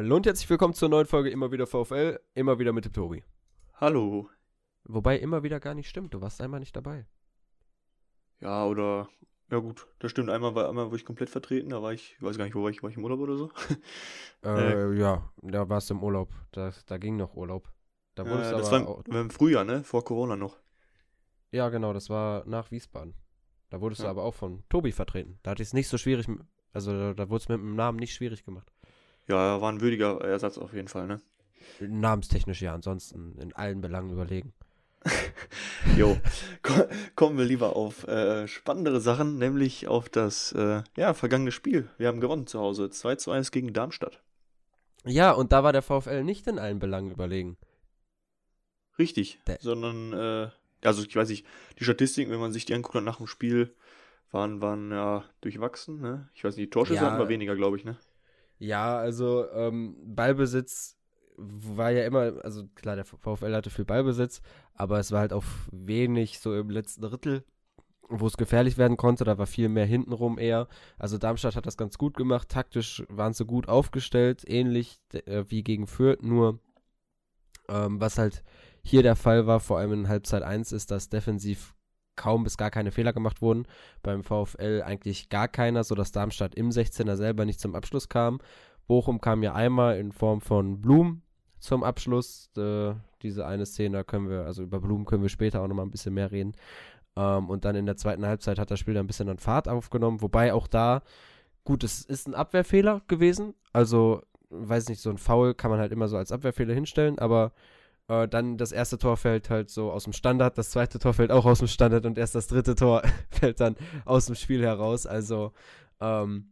Hallo und herzlich willkommen zur neuen Folge Immer wieder VfL, immer wieder mit dem Tobi. Hallo. Wobei immer wieder gar nicht stimmt, du warst einmal nicht dabei. Ja, oder. Ja, gut, das stimmt. Einmal war, einmal war ich komplett vertreten, da war ich, ich weiß gar nicht, wo war ich, war ich im Urlaub oder so? Äh, ja, da warst du im Urlaub. Da, da ging noch Urlaub. Da Äh, du das aber war auch, im, im Frühjahr, ne? Vor Corona noch. Ja, genau, das war nach Wiesbaden. Da wurdest du Ja. aber auch von Tobi vertreten. Da hatte ich es nicht so schwierig, also da, da wurde es mit dem Namen nicht schwierig gemacht. Ja, war ein würdiger Ersatz auf jeden Fall, ne? Namenstechnisch ja, ansonsten in allen Belangen überlegen. Jo. Ko- Kommen wir lieber auf äh, spannendere Sachen, nämlich auf das äh, ja, vergangene Spiel. Wir haben gewonnen zu Hause. 2 zu 1 gegen Darmstadt. Ja, und da war der VfL nicht in allen Belangen überlegen. Richtig. Der- Sondern, äh, also ich weiß nicht, die Statistiken, wenn man sich die anguckt nach dem Spiel, waren, waren ja durchwachsen, ne? Ich weiß nicht, die Torschüsse Ja. hatten wir weniger, glaube ich, ne? Ja, also ähm, Ballbesitz war ja immer, also klar, der VfL hatte viel Ballbesitz, aber es war halt auch wenig so im letzten Drittel, wo es gefährlich werden konnte. Da war viel mehr hintenrum eher. Also Darmstadt hat das ganz gut gemacht. Taktisch waren sie gut aufgestellt, ähnlich äh, wie gegen Fürth. Nur ähm, was halt hier der Fall war, vor allem in Halbzeit 1, ist, dass defensiv kaum bis gar keine Fehler gemacht wurden. Beim VfL eigentlich gar keiner, sodass Darmstadt im 16er selber nicht zum Abschluss kam. Bochum kam ja einmal in Form von Blum zum Abschluss. Äh, diese eine Szene da können wir, also über Blum können wir später auch nochmal ein bisschen mehr reden. Ähm, und dann in der zweiten Halbzeit hat das Spiel dann ein bisschen an Fahrt aufgenommen, wobei auch da, gut, es ist ein Abwehrfehler gewesen. Also, weiß nicht, so ein Foul kann man halt immer so als Abwehrfehler hinstellen, aber äh, dann das erste Tor fällt halt so aus dem Standard, das zweite Tor fällt auch aus dem Standard und erst das dritte Tor fällt dann aus dem Spiel heraus. Also, ähm,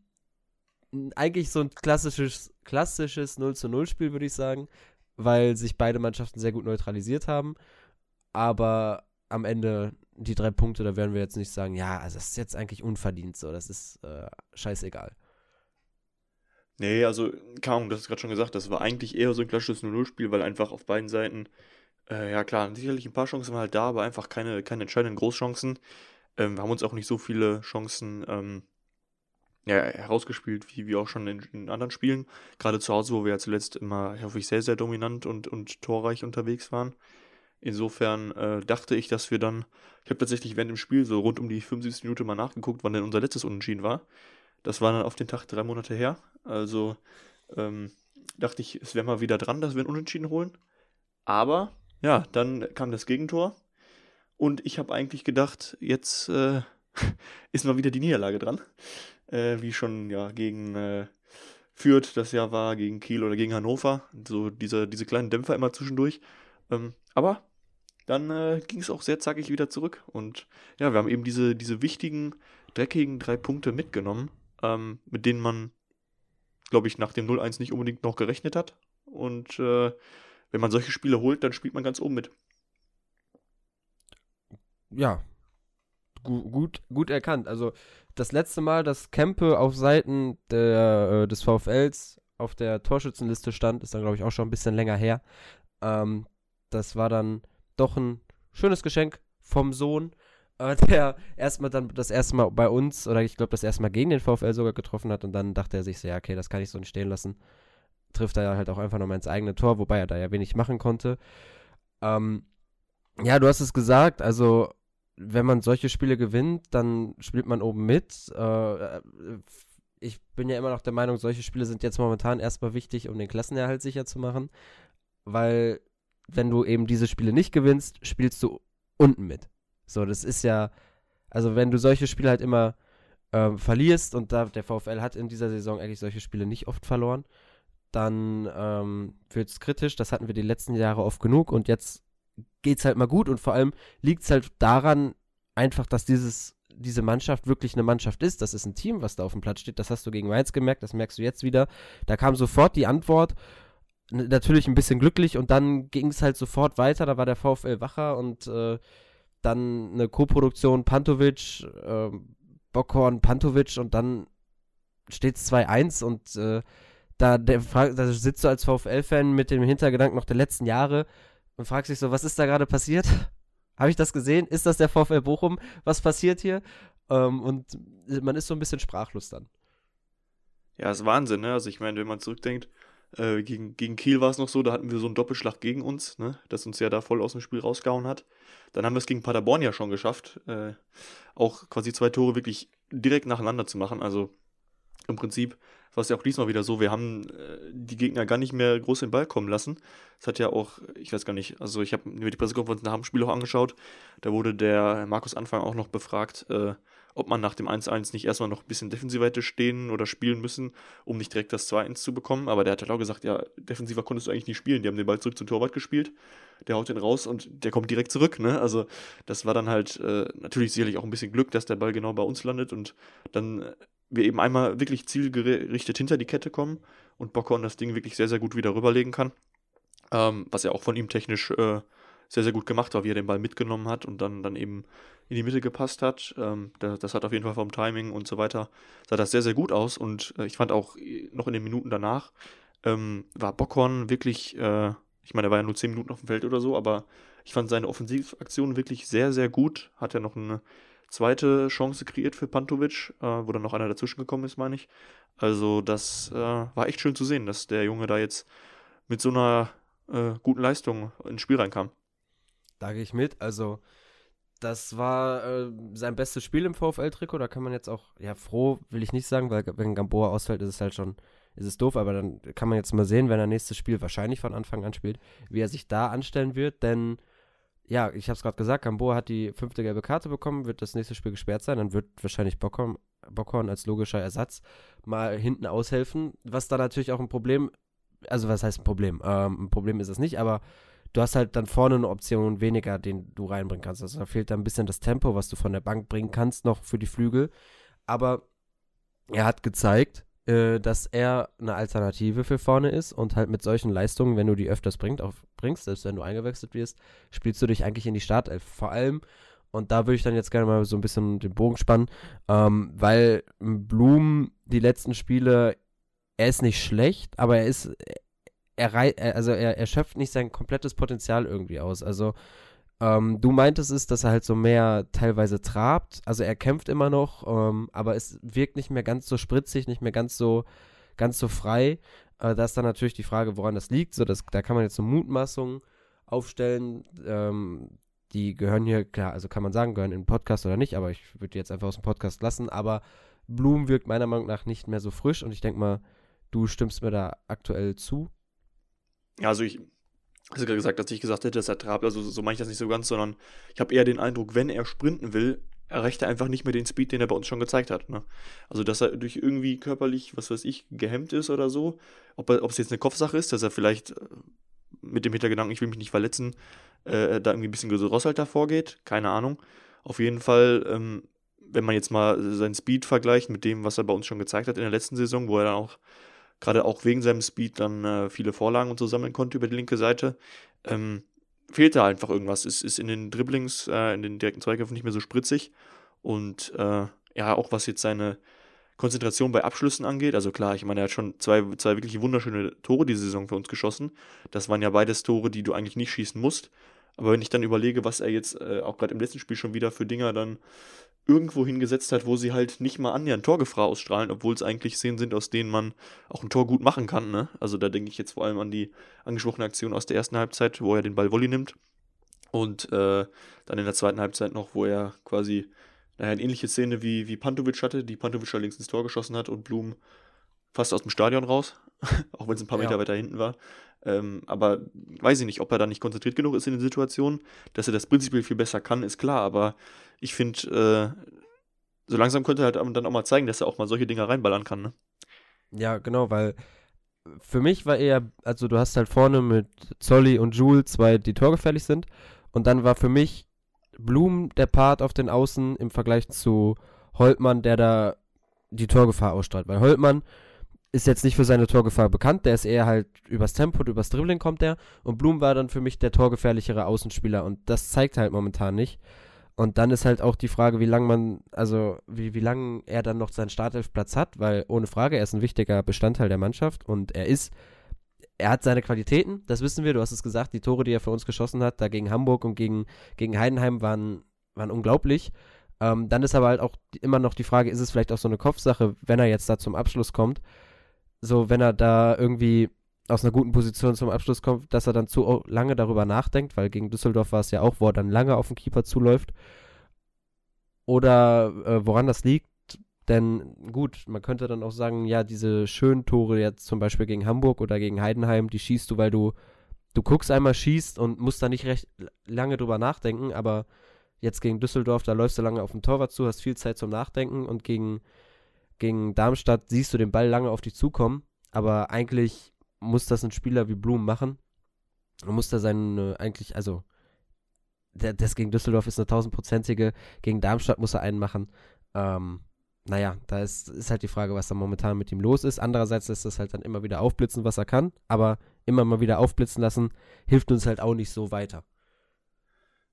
eigentlich so ein klassisches, klassisches 0 zu 0 Spiel, würde ich sagen, weil sich beide Mannschaften sehr gut neutralisiert haben. Aber am Ende die drei Punkte, da werden wir jetzt nicht sagen, ja, also das ist jetzt eigentlich unverdient so, das ist äh, scheißegal. Nee, also, keine Ahnung, das ist gerade schon gesagt, das war eigentlich eher so ein klassisches 0-0-Spiel, weil einfach auf beiden Seiten, äh, ja klar, sicherlich ein paar Chancen waren halt da, aber einfach keine, keine entscheidenden Großchancen. Ähm, wir haben uns auch nicht so viele Chancen ähm, ja, herausgespielt, wie, wie auch schon in, in anderen Spielen. Gerade zu Hause, wo wir ja zuletzt immer, hoffe ich, sehr, sehr dominant und, und torreich unterwegs waren. Insofern äh, dachte ich, dass wir dann, ich habe tatsächlich während dem Spiel so rund um die 75 Minute mal nachgeguckt, wann denn unser letztes Unentschieden war. Das war dann auf den Tag drei Monate her. Also ähm, dachte ich, es wäre mal wieder dran, dass wir ein Unentschieden holen. Aber ja, dann kam das Gegentor. Und ich habe eigentlich gedacht, jetzt äh, ist mal wieder die Niederlage dran. Äh, wie schon ja gegen äh, Fürth das Jahr war, gegen Kiel oder gegen Hannover. So diese, diese kleinen Dämpfer immer zwischendurch. Ähm, aber dann äh, ging es auch sehr zackig wieder zurück. Und ja, wir haben eben diese, diese wichtigen, dreckigen drei Punkte mitgenommen, ähm, mit denen man, glaube ich, nach dem 0-1 nicht unbedingt noch gerechnet hat. Und äh, wenn man solche Spiele holt, dann spielt man ganz oben mit. Ja, gu gut, gut erkannt. Also das letzte Mal, dass Kempe auf Seiten der, äh, des VfLs auf der Torschützenliste stand, ist dann, glaube ich, auch schon ein bisschen länger her. Ähm, das war dann doch ein schönes Geschenk vom Sohn, äh, der erstmal dann das erste Mal bei uns, oder ich glaube, das erste Mal gegen den VfL sogar getroffen hat und dann dachte er sich so, ja, okay, das kann ich so nicht stehen lassen. Trifft er halt auch einfach nochmal ins eigene Tor, wobei er da ja wenig machen konnte. Ähm, ja, du hast es gesagt, also wenn man solche Spiele gewinnt, dann spielt man oben mit. Äh, ich bin ja immer noch der Meinung, solche Spiele sind jetzt momentan erstmal wichtig, um den Klassenerhalt sicher zu machen, weil wenn du eben diese Spiele nicht gewinnst, spielst du unten mit. So, das ist ja, also wenn du solche Spiele halt immer ähm, verlierst und da der VfL hat in dieser Saison eigentlich solche Spiele nicht oft verloren, dann ähm, wird es kritisch. Das hatten wir die letzten Jahre oft genug und jetzt geht's halt mal gut und vor allem liegt es halt daran, einfach, dass dieses, diese Mannschaft wirklich eine Mannschaft ist. Das ist ein Team, was da auf dem Platz steht. Das hast du gegen Mainz gemerkt, das merkst du jetzt wieder. Da kam sofort die Antwort. Natürlich ein bisschen glücklich und dann ging es halt sofort weiter. Da war der VfL wacher und äh, dann eine Co-Produktion Pantovic, äh, Bockhorn, Pantovic und dann steht es 2-1 und äh, da, der, da sitzt du als VfL-Fan mit dem Hintergedanken noch der letzten Jahre und fragst dich so, was ist da gerade passiert? Habe ich das gesehen? Ist das der VfL Bochum? Was passiert hier? Ähm, und man ist so ein bisschen sprachlos dann. Ja, ist Wahnsinn, ne? Also ich meine, wenn man zurückdenkt, Äh, gegen, gegen Kiel war es noch so, da hatten wir so einen Doppelschlag gegen uns, ne, das uns ja da voll aus dem Spiel rausgehauen hat. Dann haben wir es gegen Paderborn ja schon geschafft, äh, auch quasi zwei Tore wirklich direkt nacheinander zu machen. Also im Prinzip war es ja auch diesmal wieder so, wir haben äh, die Gegner gar nicht mehr groß in den Ball kommen lassen. Das hat ja auch, ich weiß gar nicht, also ich habe mir die Pressekonferenz nach dem Spiel auch angeschaut, da wurde der Markus Anfang auch noch befragt, äh, ob man nach dem 1-1 nicht erstmal noch ein bisschen defensiver hätte stehen oder spielen müssen, um nicht direkt das 2-1 zu bekommen. Aber der hat halt auch gesagt, ja, defensiver konntest du eigentlich nicht spielen. Die haben den Ball zurück zum Torwart gespielt. Der haut den raus und der kommt direkt zurück. Ne? Also das war dann halt äh, natürlich sicherlich auch ein bisschen Glück, dass der Ball genau bei uns landet und dann wir eben einmal wirklich zielgerichtet hinter die Kette kommen und Bockhorn das Ding wirklich sehr, sehr gut wieder rüberlegen kann. Ähm, was ja auch von ihm technisch äh, sehr, sehr gut gemacht war, wie er den Ball mitgenommen hat und dann, dann eben in die Mitte gepasst hat. Ähm, das, das, hat auf jeden Fall vom Timing und so weiter, sah das sehr, sehr gut aus. Und äh, ich fand auch äh, noch in den Minuten danach, ähm, war Bockhorn wirklich, äh, ich meine, er war ja nur 10 Minuten auf dem Feld oder so, aber ich fand seine Offensivaktion wirklich sehr, sehr gut. Hat ja noch eine zweite Chance kreiert für Pantovic, äh, wo dann noch einer dazwischen gekommen ist, meine ich. Also das äh, war echt schön zu sehen, dass der Junge da jetzt mit so einer äh, guten Leistung ins Spiel reinkam. Da gehe ich mit. Also das war äh, sein bestes Spiel im VfL-Trikot. Da kann man jetzt auch, ja, froh will ich nicht sagen, weil wenn Gamboa ausfällt, ist es halt schon, ist es doof. Aber dann kann man jetzt mal sehen, wenn er nächstes Spiel wahrscheinlich von Anfang an spielt, wie er sich da anstellen wird. Denn, ja, ich habe es gerade gesagt, Gamboa hat die fünfte gelbe Karte bekommen, wird das nächste Spiel gesperrt sein. Dann wird wahrscheinlich Bockhorn, Bockhorn als logischer Ersatz mal hinten aushelfen. Was da natürlich auch ein Problem, also was heißt ein Problem? Ähm, ein Problem ist es nicht, aber du hast halt dann vorne eine Option weniger, den du reinbringen kannst. Also da fehlt dann ein bisschen das Tempo, was du von der Bank bringen kannst, noch für die Flügel. Aber er hat gezeigt, äh, dass er eine Alternative für vorne ist und halt mit solchen Leistungen, wenn du die öfters bringt, auf, bringst, selbst wenn du eingewechselt wirst, spielst du dich eigentlich in die Startelf. Vor allem, und da würde ich dann jetzt gerne mal so ein bisschen den Bogen spannen, ähm, weil Blum die letzten Spiele, er ist nicht schlecht, aber er ist, er, also er, er schöpft nicht sein komplettes Potenzial irgendwie aus. Also ähm, du meintest es, dass er halt so mehr teilweise trabt. Also er kämpft immer noch, ähm, aber es wirkt nicht mehr ganz so spritzig, nicht mehr ganz so, ganz so frei. Äh, da ist dann natürlich die Frage, woran das liegt. So, das, da kann man jetzt so Mutmaßungen aufstellen. Ähm, die gehören hier, klar, also kann man sagen, gehören in den Podcast oder nicht, aber ich würde die jetzt einfach aus dem Podcast lassen. Aber Blum wirkt meiner Meinung nach nicht mehr so frisch und ich denke mal, du stimmst mir da aktuell zu. Also ich, hast du gerade gesagt, dass ich gesagt hätte, dass er trabt, also so meine ich das nicht so ganz, sondern ich habe eher den Eindruck, wenn er sprinten will, erreicht er einfach nicht mehr den Speed, den er bei uns schon gezeigt hat. Ne? Also, dass er durch irgendwie körperlich, was weiß ich, gehemmt ist oder so. Ob, es jetzt eine Kopfsache ist, dass er vielleicht äh, mit dem Hintergedanken, ich will mich nicht verletzen, äh, da irgendwie ein bisschen gerosselt vorgeht. Keine Ahnung. Auf jeden Fall, ähm, wenn man jetzt mal seinen Speed vergleicht mit dem, was er bei uns schon gezeigt hat in der letzten Saison, wo er dann auch gerade auch wegen seinem Speed dann äh, viele Vorlagen und so sammeln konnte über die linke Seite. Ähm, fehlte einfach irgendwas. Es ist in den Dribblings, äh, in den direkten Zweikämpfen nicht mehr so spritzig. Und äh, ja, auch was jetzt seine Konzentration bei Abschlüssen angeht. Also klar, ich meine, er hat schon zwei, zwei wirklich wunderschöne Tore diese Saison für uns geschossen. Das waren ja beides Tore, die du eigentlich nicht schießen musst. Aber wenn ich dann überlege, was er jetzt äh, auch gerade im letzten Spiel schon wieder für Dinger dann irgendwo hingesetzt hat, wo sie halt nicht mal annähernd Torgefahr ausstrahlen, obwohl es eigentlich Szenen sind, aus denen man auch ein Tor gut machen kann. Ne? Also da denke ich jetzt vor allem an die angesprochene Aktion aus der ersten Halbzeit, wo er den Ball Volley nimmt. Und äh, dann in der zweiten Halbzeit noch, wo er quasi, naja, eine ähnliche Szene wie, wie Pantovic hatte, die Pantovic allerdings ins Tor geschossen hat und Blum fast aus dem Stadion raus, auch wenn es ein paar Meter ja. weiter hinten war. Ähm, aber weiß ich nicht, ob er da nicht konzentriert genug ist in den Situationen. Dass er das prinzipiell viel besser kann, ist klar, aber ich finde, äh, so langsam könnte er halt dann auch mal zeigen, dass er auch mal solche Dinge reinballern kann, ne? Ja, genau, weil für mich war eher, also du hast halt vorne mit Zolli und Jules zwei, die torgefährlich sind. Und dann war für mich Blum der Part auf den Außen im Vergleich zu Holtmann, der da die Torgefahr ausstrahlt. Weil Holtmann ist jetzt nicht für seine Torgefahr bekannt, der ist eher halt übers Tempo übers Dribbling kommt der. Und Blum war dann für mich der torgefährlichere Außenspieler. Und das zeigt halt momentan nicht. Und dann ist halt auch die Frage, wie lange man, also wie, wie lange er dann noch seinen Startelfplatz hat, weil ohne Frage, er ist ein wichtiger Bestandteil der Mannschaft. Und er ist, er hat seine Qualitäten, das wissen wir, du hast es gesagt, die Tore, die er für uns geschossen hat, da gegen Hamburg und gegen, gegen Heidenheim waren, waren unglaublich. Ähm, dann ist aber halt auch immer noch die Frage, ist es vielleicht auch so eine Kopfsache, wenn er jetzt da zum Abschluss kommt, so wenn er da irgendwie aus einer guten Position zum Abschluss kommt, dass er dann zu lange darüber nachdenkt, weil gegen Düsseldorf war es ja auch, wo er dann lange auf den Keeper zuläuft. Oder äh, woran das liegt, denn gut, man könnte dann auch sagen, ja, diese schönen Tore jetzt zum Beispiel gegen Hamburg oder gegen Heidenheim, die schießt du, weil du, du guckst einmal, schießt und musst da nicht recht lange drüber nachdenken, aber jetzt gegen Düsseldorf, da läufst du lange auf dem Torwart zu, hast viel Zeit zum Nachdenken und gegen, gegen Darmstadt siehst du den Ball lange auf dich zukommen, aber eigentlich muss das ein Spieler wie Blum machen. Und muss da seinen, äh, eigentlich, also, das gegen Düsseldorf ist eine tausendprozentige, gegen Darmstadt muss er einen machen. Ähm, naja, da ist, ist halt die Frage, was da momentan mit ihm los ist. Andererseits ist das halt dann immer wieder aufblitzen, was er kann, aber immer mal wieder aufblitzen lassen, hilft uns halt auch nicht so weiter.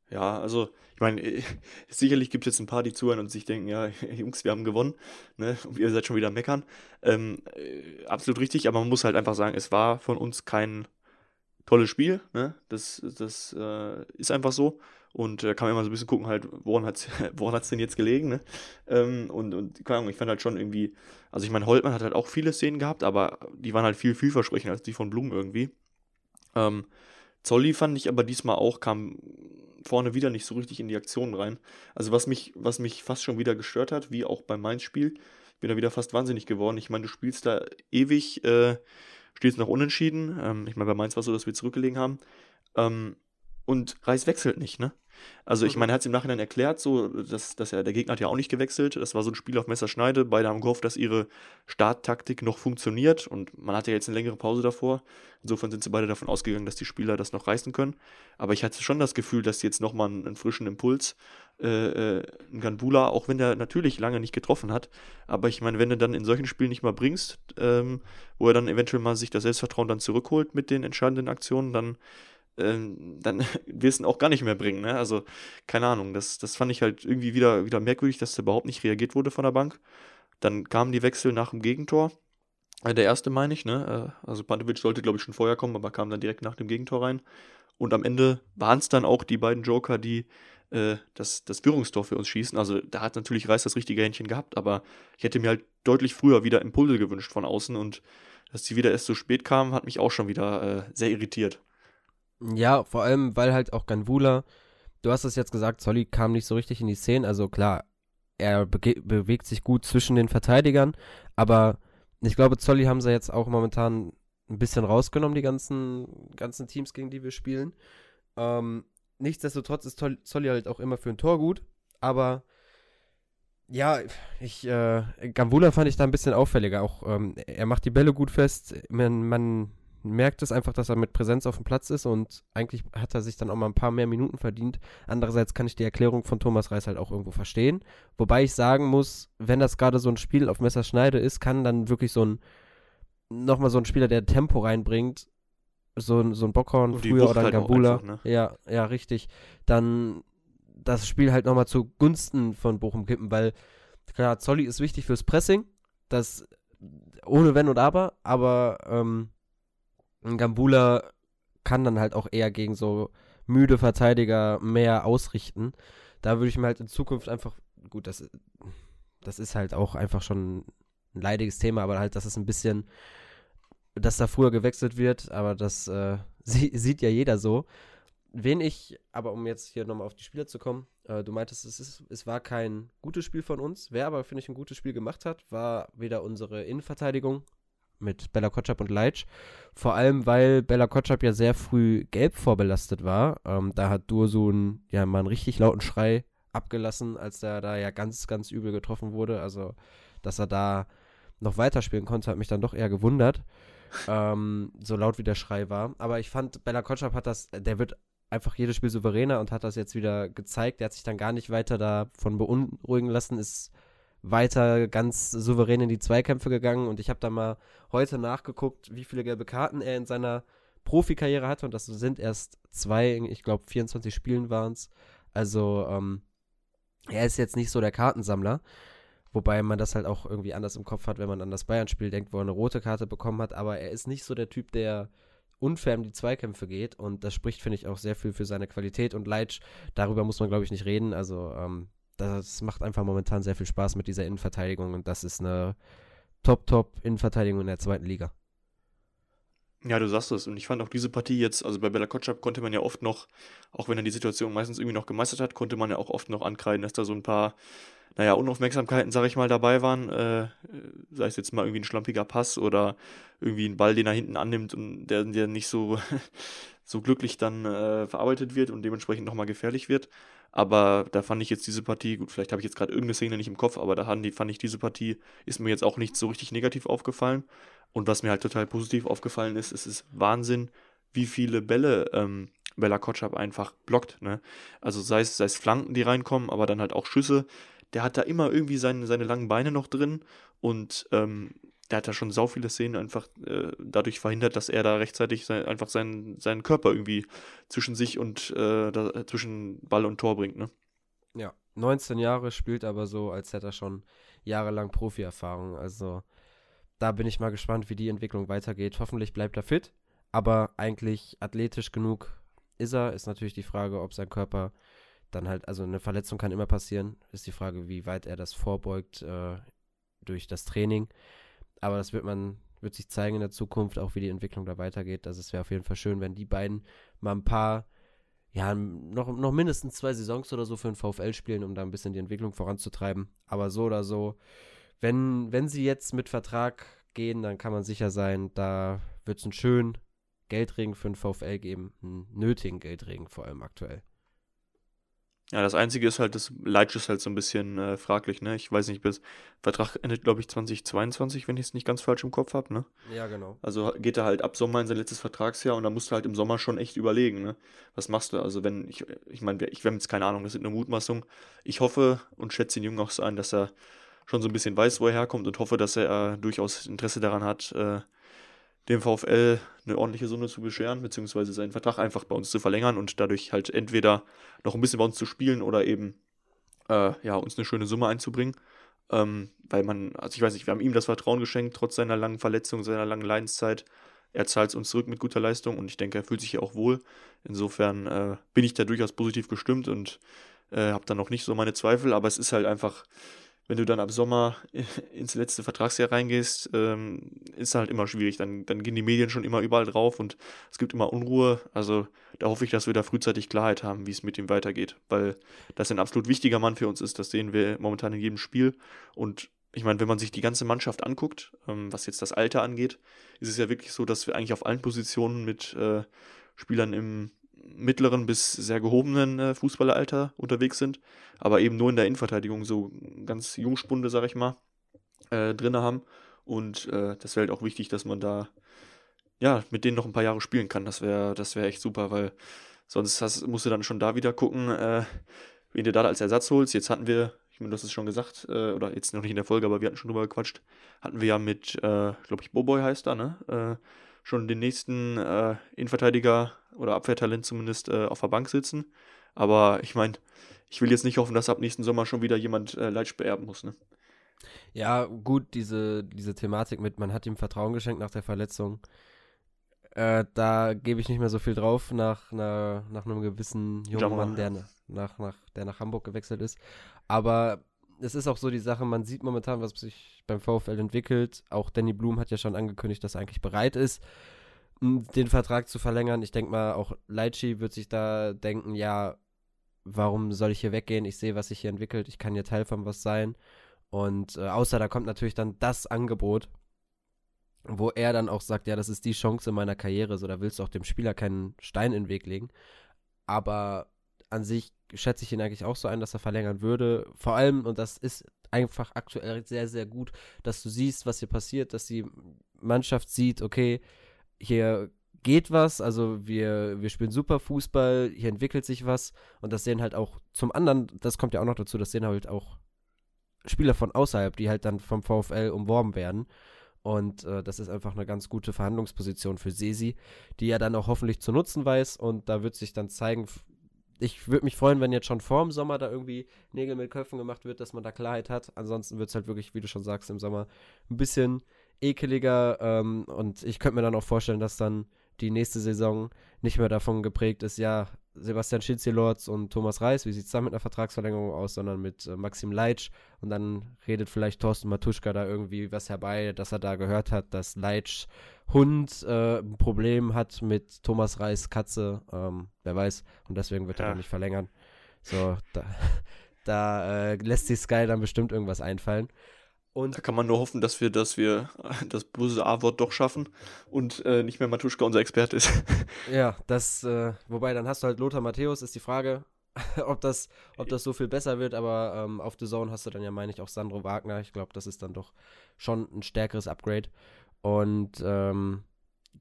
Ja, also, ich meine, äh, sicherlich gibt es jetzt ein paar, die zuhören und sich denken, ja, Jungs, wir haben gewonnen, ne? Und ihr seid schon wieder meckern. Ähm, äh, absolut richtig, aber man muss halt einfach sagen, es war von uns kein tolles Spiel, ne? Das, das äh, ist einfach so. Und da äh, kann man immer so ein bisschen gucken, halt, woran hat es woran hat's denn jetzt gelegen, ne? Ähm, und, und keine Ahnung, ich fand halt schon irgendwie, also ich meine, Holtmann hat halt auch viele Szenen gehabt, aber die waren halt viel vielversprechender als die von Blum irgendwie. Ähm, Zolli fand ich aber diesmal auch, kam vorne wieder nicht so richtig in die Aktion rein. Also was mich, was mich fast schon wieder gestört hat, wie auch beim Mainz-Spiel, ich bin da wieder fast wahnsinnig geworden. Ich meine, du spielst da ewig, äh, stehst noch unentschieden. Ähm, ich meine, bei Mainz war es so, dass wir zurückgelegen haben. Ähm, und Reis wechselt nicht, ne? Also ich mhm. meine, er hat es im Nachhinein erklärt, so, dass, dass er, der Gegner hat ja auch nicht gewechselt. Das war so ein Spiel auf Messerschneide. Beide haben gehofft, dass ihre Starttaktik noch funktioniert. Und man hatte ja jetzt eine längere Pause davor. Insofern sind sie beide davon ausgegangen, dass die Spieler das noch reißen können. Aber ich hatte schon das Gefühl, dass jetzt nochmal einen, einen frischen Impuls, äh, äh, ein Gambula, auch wenn der natürlich lange nicht getroffen hat. Aber ich meine, wenn du dann in solchen Spielen nicht mal bringst, ähm, wo er dann eventuell mal sich das Selbstvertrauen dann zurückholt mit den entscheidenden Aktionen, dann ähm, dann wirst du ihn auch gar nicht mehr bringen. Ne? Also, keine Ahnung, das, das fand ich halt irgendwie wieder, wieder merkwürdig, dass da überhaupt nicht reagiert wurde von der Bank. Dann kamen die Wechsel nach dem Gegentor. Äh, der erste meine ich, ne? Äh, also Pantovic sollte, glaube ich, schon vorher kommen, aber kam dann direkt nach dem Gegentor rein. Und am Ende waren es dann auch die beiden Joker, die äh, das, das Führungstor für uns schießen. Also da hat natürlich Reis das richtige Händchen gehabt, aber ich hätte mir halt deutlich früher wieder Impulse gewünscht von außen und dass sie wieder erst so spät kamen, hat mich auch schon wieder äh, sehr irritiert. Ja, vor allem, weil halt auch Ganvula, du hast es jetzt gesagt, Solly kam nicht so richtig in die Szene. Also klar, er be bewegt sich gut zwischen den Verteidigern, aber ich glaube, Zolli haben sie jetzt auch momentan ein bisschen rausgenommen, die ganzen, ganzen Teams, gegen die wir spielen. Ähm, nichtsdestotrotz ist Zolli halt auch immer für ein Tor gut, aber ja, ich, äh, Gambula fand ich da ein bisschen auffälliger. Auch ähm, er macht die Bälle gut fest. Man, man merkt es einfach, dass er mit Präsenz auf dem Platz ist und eigentlich hat er sich dann auch mal ein paar mehr Minuten verdient. Andererseits kann ich die Erklärung von Thomas Reis halt auch irgendwo verstehen. Wobei ich sagen muss, wenn das gerade so ein Spiel auf Messerschneide ist, kann dann wirklich so ein, nochmal so ein Spieler, der Tempo reinbringt, so, ein so ein Bockhorn früher oder ein halt Gabula, ne? ja, ja, richtig, dann das Spiel halt nochmal zugunsten von Bochum kippen, weil klar, Zolli ist wichtig fürs Pressing, das ohne Wenn und Aber, aber ähm, Gambula kann dann halt auch eher gegen so müde Verteidiger mehr ausrichten. Da würde ich mir halt in Zukunft einfach, gut, das, das ist halt auch einfach schon ein leidiges Thema, aber halt, dass es ein bisschen, dass da früher gewechselt wird, aber das äh, sie, sieht ja jeder so. Wen ich, aber um jetzt hier nochmal auf die Spieler zu kommen, äh, du meintest, es, ist, es war kein gutes Spiel von uns. Wer aber, finde ich, ein gutes Spiel gemacht hat, war wieder unsere Innenverteidigung mit Bella Kotschap und Leitsch. Vor allem, weil Bella Kotschap ja sehr früh gelb vorbelastet war. Ähm, da hat Dursun ja mal einen richtig lauten Schrei abgelassen, als der da ja ganz, ganz übel getroffen wurde. Also, dass er da noch weiterspielen konnte, hat mich dann doch eher gewundert. ähm, so laut wie der Schrei war. Aber ich fand, Bella Kotschap hat das, der wird einfach jedes Spiel souveräner und hat das jetzt wieder gezeigt. Der hat sich dann gar nicht weiter davon beunruhigen lassen, ist weiter ganz souverän in die Zweikämpfe gegangen und ich habe da mal heute nachgeguckt, wie viele gelbe Karten er in seiner Profikarriere hatte und das sind erst zwei, ich glaube 24 Spielen waren es. Also ähm, er ist jetzt nicht so der Kartensammler, wobei man das halt auch irgendwie anders im Kopf hat, wenn man an das Bayern-Spiel denkt, wo er eine rote Karte bekommen hat, aber er ist nicht so der Typ, der unfair in die Zweikämpfe geht und das spricht, finde ich, auch sehr viel für seine Qualität und Leitsch, darüber muss man, glaube ich, nicht reden, also ähm, das macht einfach momentan sehr viel Spaß mit dieser Innenverteidigung und das ist eine Top-Top-Innenverteidigung in der zweiten Liga. Ja, du sagst es. Und ich fand auch diese Partie jetzt, also bei Bella Kotschap konnte man ja oft noch, auch wenn er die Situation meistens irgendwie noch gemeistert hat, konnte man ja auch oft noch ankreiden, dass da so ein paar, naja, Unaufmerksamkeiten, sag ich mal, dabei waren. Äh, sei es jetzt mal irgendwie ein schlampiger Pass oder irgendwie ein Ball, den er hinten annimmt und der, der nicht so, so glücklich dann äh, verarbeitet wird und dementsprechend nochmal gefährlich wird. Aber da fand ich jetzt diese Partie, gut, vielleicht habe ich jetzt gerade irgendeine Szene nicht im Kopf, aber da fand ich diese Partie, ist mir jetzt auch nicht so richtig negativ aufgefallen. Und was mir halt total positiv aufgefallen ist, es ist Wahnsinn, wie viele Bälle ähm, Bella Kotschap einfach blockt. Ne? Also sei es, sei es Flanken, die reinkommen, aber dann halt auch Schüsse. Der hat da immer irgendwie seine, seine langen Beine noch drin und ähm, der hat da schon sau viele Szenen einfach äh, dadurch verhindert, dass er da rechtzeitig sein, einfach seinen, seinen Körper irgendwie zwischen sich und äh, da, zwischen Ball und Tor bringt. Ne? Ja, 19 Jahre spielt aber so, als hätte er schon jahrelang Profi-Erfahrung. Also da bin ich mal gespannt, wie die Entwicklung weitergeht. Hoffentlich bleibt er fit, aber eigentlich athletisch genug ist er. Ist natürlich die Frage, ob sein Körper dann halt, also eine Verletzung kann immer passieren. Ist die Frage, wie weit er das vorbeugt äh, durch das Training. Aber das wird man, wird sich zeigen in der Zukunft, auch wie die Entwicklung da weitergeht. Also es wäre auf jeden Fall schön, wenn die beiden mal ein paar, ja, noch, noch mindestens zwei Saisons oder so für den VfL spielen, um da ein bisschen die Entwicklung voranzutreiben. Aber so oder so wenn, wenn sie jetzt mit Vertrag gehen, dann kann man sicher sein, da wird es einen schönen Geldregen für den VfL geben, einen nötigen Geldregen vor allem aktuell. Ja, das Einzige ist halt, das Leitsch ist halt so ein bisschen äh, fraglich, ne? Ich weiß nicht, bis Vertrag endet, glaube ich, 2022, wenn ich es nicht ganz falsch im Kopf habe, ne? Ja, genau. Also geht er halt ab Sommer in sein letztes Vertragsjahr und da musst du halt im Sommer schon echt überlegen, ne? Was machst du? Also wenn, ich, ich meine, ich habe jetzt keine Ahnung, das ist eine Mutmaßung. Ich hoffe und schätze den Jungen auch so ein, dass er schon so ein bisschen weiß, wo er herkommt und hoffe, dass er äh, durchaus Interesse daran hat, äh, dem VfL eine ordentliche Summe zu bescheren, beziehungsweise seinen Vertrag einfach bei uns zu verlängern und dadurch halt entweder noch ein bisschen bei uns zu spielen oder eben äh, ja, uns eine schöne Summe einzubringen. Ähm, weil man, also ich weiß nicht, wir haben ihm das Vertrauen geschenkt, trotz seiner langen Verletzung, seiner langen Leidenszeit. Er zahlt es uns zurück mit guter Leistung und ich denke, er fühlt sich ja auch wohl. Insofern äh, bin ich da durchaus positiv gestimmt und äh, habe da noch nicht so meine Zweifel, aber es ist halt einfach, wenn du dann ab Sommer ins letzte Vertragsjahr reingehst, ähm, ist halt immer schwierig. Dann, dann gehen die Medien schon immer überall drauf und es gibt immer Unruhe. Also da hoffe ich, dass wir da frühzeitig Klarheit haben, wie es mit ihm weitergeht. Weil das ein absolut wichtiger Mann für uns ist. Das sehen wir momentan in jedem Spiel. Und ich meine, wenn man sich die ganze Mannschaft anguckt, ähm, was jetzt das Alter angeht, ist es ja wirklich so, dass wir eigentlich auf allen Positionen mit äh, Spielern im mittleren bis sehr gehobenen äh, Fußballeralter unterwegs sind, aber eben nur in der Innenverteidigung so ganz Jungspunde, sag ich mal, äh, drin haben. Und äh, das wäre halt auch wichtig, dass man da ja mit denen noch ein paar Jahre spielen kann. Das wäre das wäre echt super, weil sonst hast, musst du dann schon da wieder gucken, äh, wen du da als Ersatz holst. Jetzt hatten wir, ich meine, du hast es schon gesagt, äh, oder jetzt noch nicht in der Folge, aber wir hatten schon drüber gequatscht, hatten wir ja mit, äh, glaube ich, Boboy heißt da, ne? Schon den nächsten äh, Innenverteidiger oder Abwehrtalent zumindest äh, auf der Bank sitzen. Aber ich meine, ich will jetzt nicht hoffen, dass ab nächsten Sommer schon wieder jemand äh, Leitsch beerben muss. Ne? Ja, gut, diese, diese Thematik mit, man hat ihm Vertrauen geschenkt nach der Verletzung. Äh, da gebe ich nicht mehr so viel drauf nach, nach, nach einem gewissen jungen Jammer. Mann, der nach, nach, der nach Hamburg gewechselt ist. Aber es ist auch so die Sache, man sieht momentan, was sich beim VfL entwickelt. Auch Danny Blum hat ja schon angekündigt, dass er eigentlich bereit ist, den Vertrag zu verlängern. Ich denke mal, auch Leitschi wird sich da denken, ja, warum soll ich hier weggehen? Ich sehe, was sich hier entwickelt. Ich kann hier Teil von was sein. Und äh, außer da kommt natürlich dann das Angebot, wo er dann auch sagt, ja, das ist die Chance in meiner Karriere. So, da willst du auch dem Spieler keinen Stein in den Weg legen. Aber an sich schätze ich ihn eigentlich auch so ein, dass er verlängern würde. Vor allem, und das ist einfach aktuell sehr, sehr gut, dass du siehst, was hier passiert, dass die Mannschaft sieht, okay, hier geht was, also wir, wir spielen super Fußball, hier entwickelt sich was und das sehen halt auch zum anderen, das kommt ja auch noch dazu, das sehen halt auch Spieler von außerhalb, die halt dann vom VfL umworben werden. Und äh, das ist einfach eine ganz gute Verhandlungsposition für Sesi, die er dann auch hoffentlich zu nutzen weiß. Und da wird sich dann zeigen, ich würde mich freuen, wenn jetzt schon vor dem Sommer da irgendwie Nägel mit Köpfen gemacht wird, dass man da Klarheit hat. Ansonsten wird es halt wirklich, wie du schon sagst, im Sommer ein bisschen ekeliger. Ähm, und ich könnte mir dann auch vorstellen, dass dann die nächste Saison nicht mehr davon geprägt ist, ja, Sebastian Schitzi-Lorz und Thomas Reis, wie sieht es da mit einer Vertragsverlängerung aus, sondern mit äh, Maxim Leitsch und dann redet vielleicht Thorsten Matuschka da irgendwie was herbei, dass er da gehört hat, dass Leitsch Hund äh, ein Problem hat mit Thomas Reis Katze, ähm, wer weiß, und deswegen wird ja. er dann nicht verlängern. So, da, da äh, lässt sich Sky dann bestimmt irgendwas einfallen. Und da kann man nur hoffen, dass wir, dass wir das böse A-Wort doch schaffen und äh, nicht mehr Matuschka unser Experte ist. Ja, das, äh, wobei dann hast du halt Lothar Matthäus, ist die Frage, ob das, ob das so viel besser wird, aber ähm, auf The Zone hast du dann ja, meine ich, auch Sandro Wagner. Ich glaube, das ist dann doch schon ein stärkeres Upgrade. Und ähm,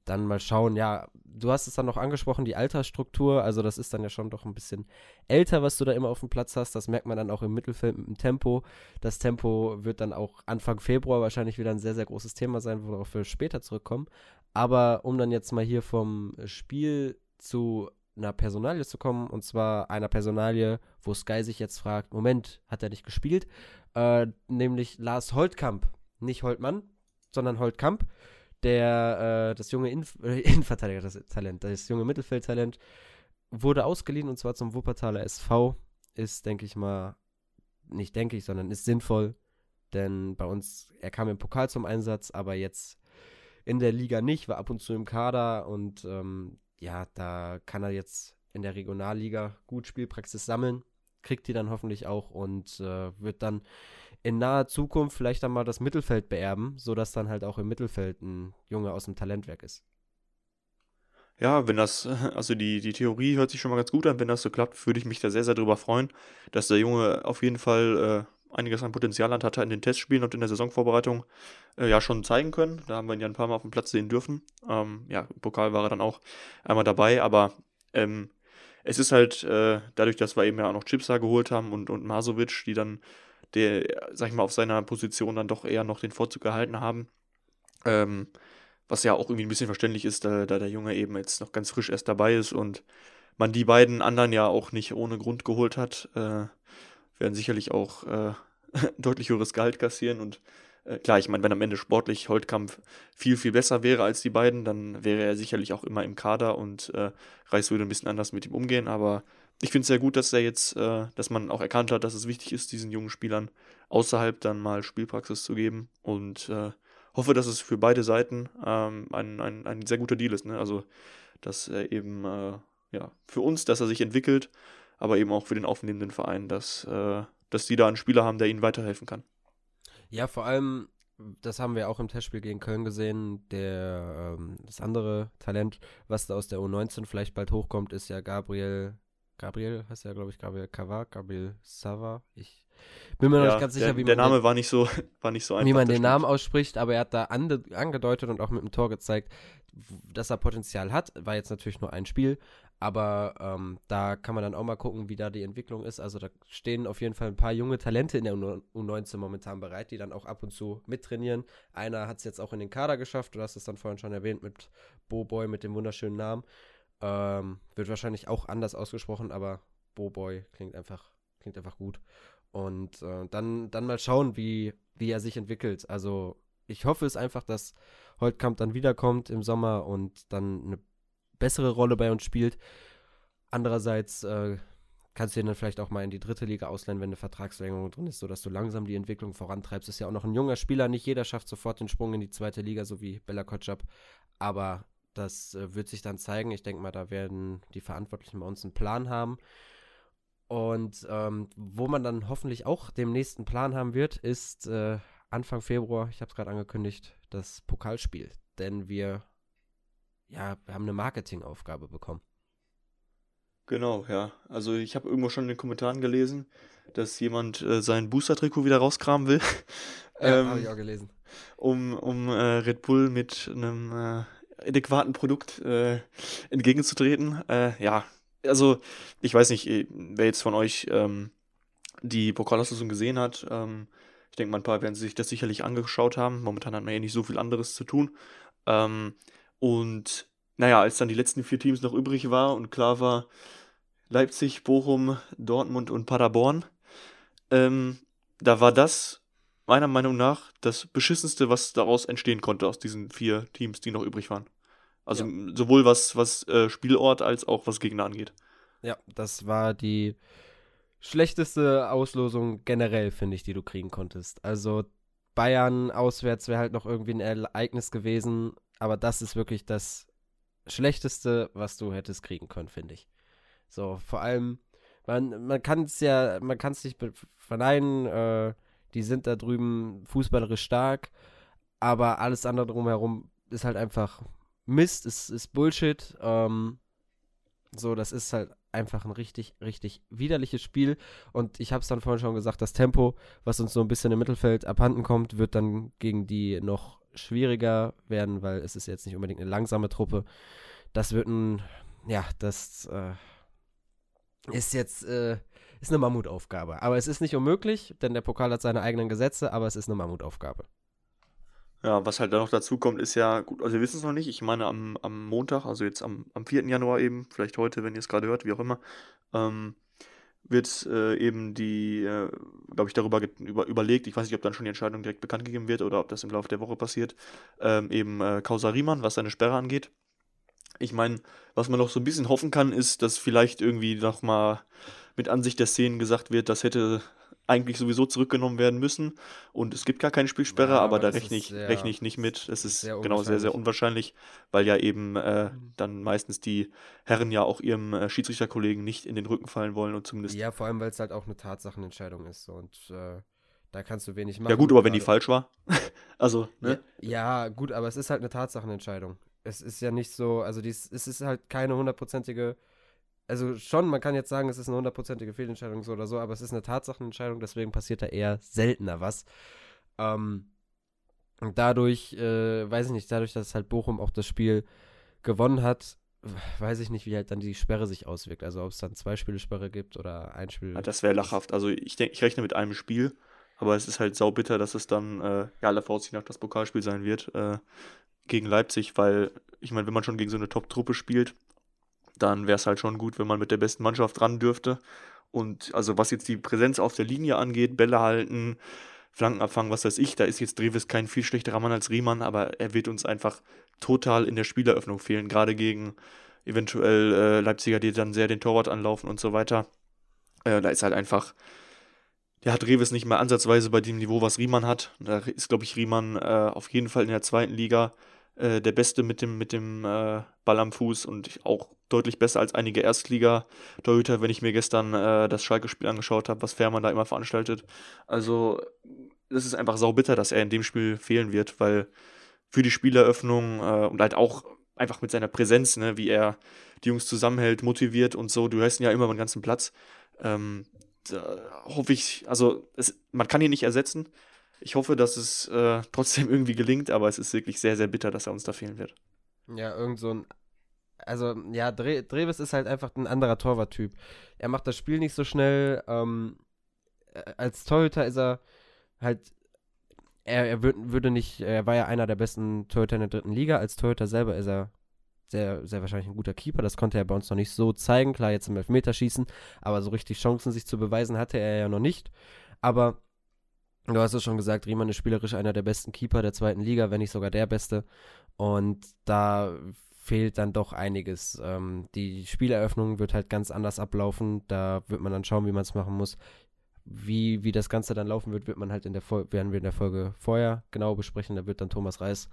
dann mal schauen, ja, du hast es dann noch angesprochen, die Altersstruktur, also das ist dann ja schon doch ein bisschen älter, was du da immer auf dem Platz hast, das merkt man dann auch im Mittelfeld mit dem Tempo. Das Tempo wird dann auch Anfang Februar wahrscheinlich wieder ein sehr, sehr großes Thema sein, worauf wir später zurückkommen. Aber um dann jetzt mal hier vom Spiel zu einer Personalie zu kommen, und zwar einer Personalie, wo Sky sich jetzt fragt, Moment, hat er nicht gespielt? Äh, nämlich Lars Holtkamp, nicht Holtmann, sondern Holtkamp der, äh, das junge Inf äh, Innenverteidiger, das Talent, das junge Mittelfeldtalent, wurde ausgeliehen und zwar zum Wuppertaler SV. Ist, denke ich mal, nicht denke ich, sondern ist sinnvoll, denn bei uns, er kam im Pokal zum Einsatz, aber jetzt in der Liga nicht, war ab und zu im Kader und ähm, ja, da kann er jetzt in der Regionalliga gut Spielpraxis sammeln, kriegt die dann hoffentlich auch und äh, wird dann in naher Zukunft vielleicht dann mal das Mittelfeld beerben, sodass dann halt auch im Mittelfeld ein Junge aus dem Talentwerk ist. Ja, wenn das, also die, die Theorie hört sich schon mal ganz gut an. Wenn das so klappt, würde ich mich da sehr, sehr drüber freuen, dass der Junge auf jeden Fall äh, einiges an Potenzial hat, hat er in den Testspielen und in der Saisonvorbereitung äh, ja schon zeigen können. Da haben wir ihn ja ein paar Mal auf dem Platz sehen dürfen. Ähm, ja, Pokal war er dann auch einmal dabei, aber ähm, es ist halt äh, dadurch, dass wir eben ja auch noch Chips da geholt haben und, und Masovic, die dann der, sag ich mal, auf seiner Position dann doch eher noch den Vorzug gehalten haben. Ähm, was ja auch irgendwie ein bisschen verständlich ist, da, da, der Junge eben jetzt noch ganz frisch erst dabei ist und man die beiden anderen ja auch nicht ohne Grund geholt hat, äh, werden sicherlich auch äh, deutlich höheres Gehalt kassieren und äh, klar, ich meine, wenn am Ende sportlich Holtkampf viel, viel besser wäre als die beiden, dann wäre er sicherlich auch immer im Kader und äh, Reis würde ein bisschen anders mit ihm umgehen, aber ich finde es sehr gut, dass er jetzt, äh, dass man auch erkannt hat, dass es wichtig ist, diesen jungen Spielern außerhalb dann mal Spielpraxis zu geben und äh, hoffe, dass es für beide Seiten ähm, ein, ein, ein sehr guter Deal ist. Ne? Also, dass er eben, äh, ja, für uns, dass er sich entwickelt, aber eben auch für den aufnehmenden Verein, dass, dass die da einen Spieler haben, der ihnen weiterhelfen kann. Ja, vor allem, das haben wir auch im Testspiel gegen Köln gesehen, der, ähm, das andere Talent, was da aus der U19 vielleicht bald hochkommt, ist ja Gabriel Gabriel heißt ja, glaube ich, Gabriel Kavar, Gabriel Sava. Ich bin mir ja, noch nicht ganz sicher, der, wie man. Der Name den, war nicht so, war nicht so einfach. Wie man den Namen ausspricht, aber er hat da ande, angedeutet und auch mit dem Tor gezeigt, dass er Potenzial hat. War jetzt natürlich nur ein Spiel, aber ähm, da kann man dann auch mal gucken, wie da die Entwicklung ist. Also da stehen auf jeden Fall ein paar junge Talente in der U19 momentan bereit, die dann auch ab und zu mittrainieren. Einer hat es jetzt auch in den Kader geschafft, du hast es dann vorhin schon erwähnt mit Boboy, mit dem wunderschönen Namen. Ähm, wird wahrscheinlich auch anders ausgesprochen, aber Boboy klingt einfach, klingt einfach gut. Und äh, dann, dann mal schauen, wie, wie er sich entwickelt. Also ich hoffe es einfach, dass Holtkamp dann wiederkommt im Sommer und dann eine bessere Rolle bei uns spielt. Andererseits äh, kannst du ihn dann vielleicht auch mal in die dritte Liga ausleihen, wenn eine Vertragsverlängerung drin ist, sodass du langsam die Entwicklung vorantreibst. Ist ja auch noch ein junger Spieler, nicht jeder schafft sofort den Sprung in die zweite Liga, so wie Bella Kotschap. Aber das äh, wird sich dann zeigen. Ich denke mal, da werden die Verantwortlichen bei uns einen Plan haben. Und ähm, wo man dann hoffentlich auch den nächsten Plan haben wird, ist äh, Anfang Februar, ich habe es gerade angekündigt, das Pokalspiel. Denn wir, ja, wir haben eine Marketingaufgabe bekommen. Genau, ja. Also ich habe irgendwo schon in den Kommentaren gelesen, dass jemand äh, sein Booster-Trikot wieder rauskramen will. ja, ähm, habe ich auch gelesen. Um, um äh, Red Bull mit einem äh, adäquaten Produkt äh, entgegenzutreten. Äh, ja, also ich weiß nicht, äh, wer jetzt von euch ähm, die Pokalauslosung gesehen hat. Ähm, ich denke mal, ein paar werden sich das sicherlich angeschaut haben. Momentan hat man ja nicht so viel anderes zu tun. Ähm, und naja, als dann die letzten vier Teams noch übrig war und klar war, Leipzig, Bochum, Dortmund und Paderborn, ähm, da war das meiner Meinung nach das beschissenste, was daraus entstehen konnte aus diesen vier Teams, die noch übrig waren. Also ja. sowohl was, was äh, Spielort als auch was Gegner angeht. Ja, das war die schlechteste Auslosung generell, finde ich, die du kriegen konntest. Also Bayern auswärts wäre halt noch irgendwie ein Ereignis gewesen, aber das ist wirklich das Schlechteste, was du hättest kriegen können, finde ich. So, vor allem, man, man kann es ja, man kann es nicht verneinen, äh, die sind da drüben fußballerisch stark, aber alles andere drumherum ist halt einfach Mist, ist, ist Bullshit. Ähm, so, das ist halt einfach ein richtig, richtig widerliches Spiel. Und ich habe es dann vorhin schon gesagt, das Tempo, was uns so ein bisschen im Mittelfeld abhanden kommt, wird dann gegen die noch schwieriger werden, weil es ist jetzt nicht unbedingt eine langsame Truppe. Das wird ein, ja, das äh, ist jetzt, äh, ist eine Mammutaufgabe. Aber es ist nicht unmöglich, denn der Pokal hat seine eigenen Gesetze, aber es ist eine Mammutaufgabe. Ja, was halt da noch dazu kommt, ist ja, gut, also wir wissen es noch nicht, ich meine am, am Montag, also jetzt am, am 4. Januar eben, vielleicht heute, wenn ihr es gerade hört, wie auch immer, ähm, wird äh, eben die, äh, glaube ich, darüber über, überlegt, ich weiß nicht, ob dann schon die Entscheidung direkt bekannt gegeben wird oder ob das im Laufe der Woche passiert, ähm, eben äh, Causa Riemann, was seine Sperre angeht. Ich meine, was man noch so ein bisschen hoffen kann, ist, dass vielleicht irgendwie nochmal mit Ansicht der Szenen gesagt wird, das hätte eigentlich sowieso zurückgenommen werden müssen und es gibt gar keine Spielsperre, ja, aber, aber da rechne ich, sehr, rechne ich nicht mit. Es ist sehr genau sehr, sehr unwahrscheinlich, weil ja eben äh, mhm. dann meistens die Herren ja auch ihrem äh, Schiedsrichterkollegen nicht in den Rücken fallen wollen und zumindest. Ja, vor allem, weil es halt auch eine Tatsachenentscheidung ist und äh, da kannst du wenig machen. Ja, gut, aber wenn die falsch war. also, ne? Ja, ja, gut, aber es ist halt eine Tatsachenentscheidung. Es ist ja nicht so, also dies, es ist halt keine hundertprozentige also schon, man kann jetzt sagen, es ist eine hundertprozentige Fehlentscheidung so oder so, aber es ist eine Tatsachenentscheidung, deswegen passiert da eher seltener was. Ähm, und dadurch, äh, weiß ich nicht, dadurch, dass halt Bochum auch das Spiel gewonnen hat, weiß ich nicht, wie halt dann die Sperre sich auswirkt. Also ob es dann zwei Spiele Sperre gibt oder ein Spiel. Ja, das wäre lachhaft. Also ich denke, ich rechne mit einem Spiel, aber es ist halt saubitter, dass es dann äh, ja aller Voraussicht nach das Pokalspiel sein wird äh, gegen Leipzig, weil ich meine, wenn man schon gegen so eine Top-Truppe spielt, dann wäre es halt schon gut, wenn man mit der besten Mannschaft ran dürfte. Und also was jetzt die Präsenz auf der Linie angeht, Bälle halten, Flanken abfangen, was weiß ich, da ist jetzt Dreves kein viel schlechterer Mann als Riemann, aber er wird uns einfach total in der Spieleröffnung fehlen, gerade gegen eventuell äh, Leipziger, die dann sehr den Torwart anlaufen und so weiter. Äh, da ist halt einfach, der hat Reves nicht mehr ansatzweise bei dem Niveau, was Riemann hat. Da ist, glaube ich, Riemann äh, auf jeden Fall in der zweiten Liga äh, der Beste mit dem, mit dem äh, Ball am Fuß und auch deutlich besser als einige Erstliga-Torhüter, wenn ich mir gestern äh, das Schalke-Spiel angeschaut habe, was Fährmann da immer veranstaltet. Also, es ist einfach saubitter, dass er in dem Spiel fehlen wird, weil für die Spieleröffnung äh, und halt auch einfach mit seiner Präsenz, ne, wie er die Jungs zusammenhält, motiviert und so, du hörst ihn ja immer beim ganzen Platz. Ähm, hoffe ich, also es, man kann ihn nicht ersetzen, ich hoffe, dass es äh, trotzdem irgendwie gelingt, aber es ist wirklich sehr, sehr bitter, dass er uns da fehlen wird. Ja, irgend so ein. Also, ja, Dre Dreves ist halt einfach ein anderer Torwarttyp. Er macht das Spiel nicht so schnell. Ähm, als Torhüter ist er halt. Er, er würd, würde nicht. Er war ja einer der besten Torhüter in der dritten Liga. Als Torhüter selber ist er sehr, sehr wahrscheinlich ein guter Keeper. Das konnte er bei uns noch nicht so zeigen. Klar, jetzt im Elfmeterschießen. Aber so richtig Chancen, sich zu beweisen, hatte er ja noch nicht. Aber Du hast es schon gesagt, Riemann ist spielerisch einer der besten Keeper der zweiten Liga, wenn nicht sogar der beste. Und da fehlt dann doch einiges. Ähm, die Spieleröffnung wird halt ganz anders ablaufen. Da wird man dann schauen, wie man es machen muss. Wie, wie das Ganze dann laufen wird, wird man halt in der Folge, werden wir in der Folge vorher genau besprechen. Da wird dann Thomas Reis,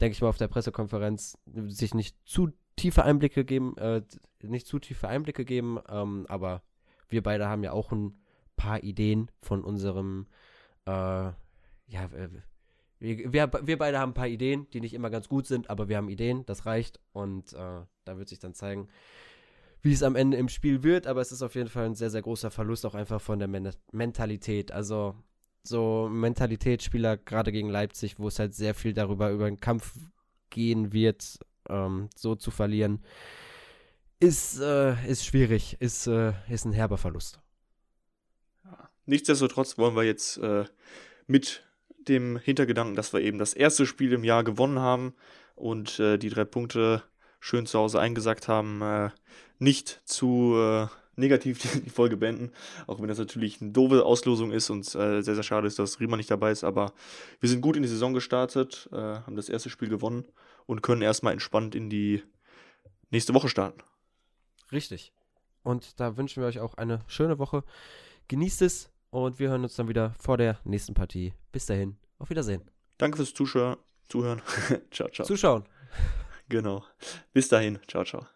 denke ich mal, auf der Pressekonferenz sich nicht zu tiefe Einblicke geben, äh, nicht zu tiefe Einblicke geben, ähm, aber wir beide haben ja auch ein paar Ideen von unserem äh, ja, wir, wir, wir, beide haben ein paar Ideen, die nicht immer ganz gut sind, aber wir haben Ideen, das reicht. Und äh, da wird sich dann zeigen, wie es am Ende im Spiel wird. Aber es ist auf jeden Fall ein sehr, sehr großer Verlust auch einfach von der Men Mentalität. Also so Mentalitätsspieler, gerade gegen Leipzig, wo es halt sehr viel darüber über den Kampf gehen wird, ähm, so zu verlieren, ist, äh, ist schwierig, ist, äh, ist ein herber Verlust. Nichtsdestotrotz wollen wir jetzt äh, mit dem Hintergedanken, dass wir eben das erste Spiel im Jahr gewonnen haben und äh, die drei Punkte schön zu Hause eingesackt haben, äh, nicht zu äh, negativ die Folge beenden, auch wenn das natürlich eine doofe Auslosung ist und äh, sehr, sehr schade ist, dass Riemann nicht dabei ist, aber wir sind gut in die Saison gestartet, äh, haben das erste Spiel gewonnen und können erstmal entspannt in die nächste Woche starten. Richtig. Und da wünschen wir euch auch eine schöne Woche. Genießt es und wir hören uns dann wieder vor der nächsten Partie. Bis dahin, auf Wiedersehen. Danke fürs Zuschauer, Zuhören. ciao, ciao. Zuschauen. Genau. Bis dahin. Ciao, ciao.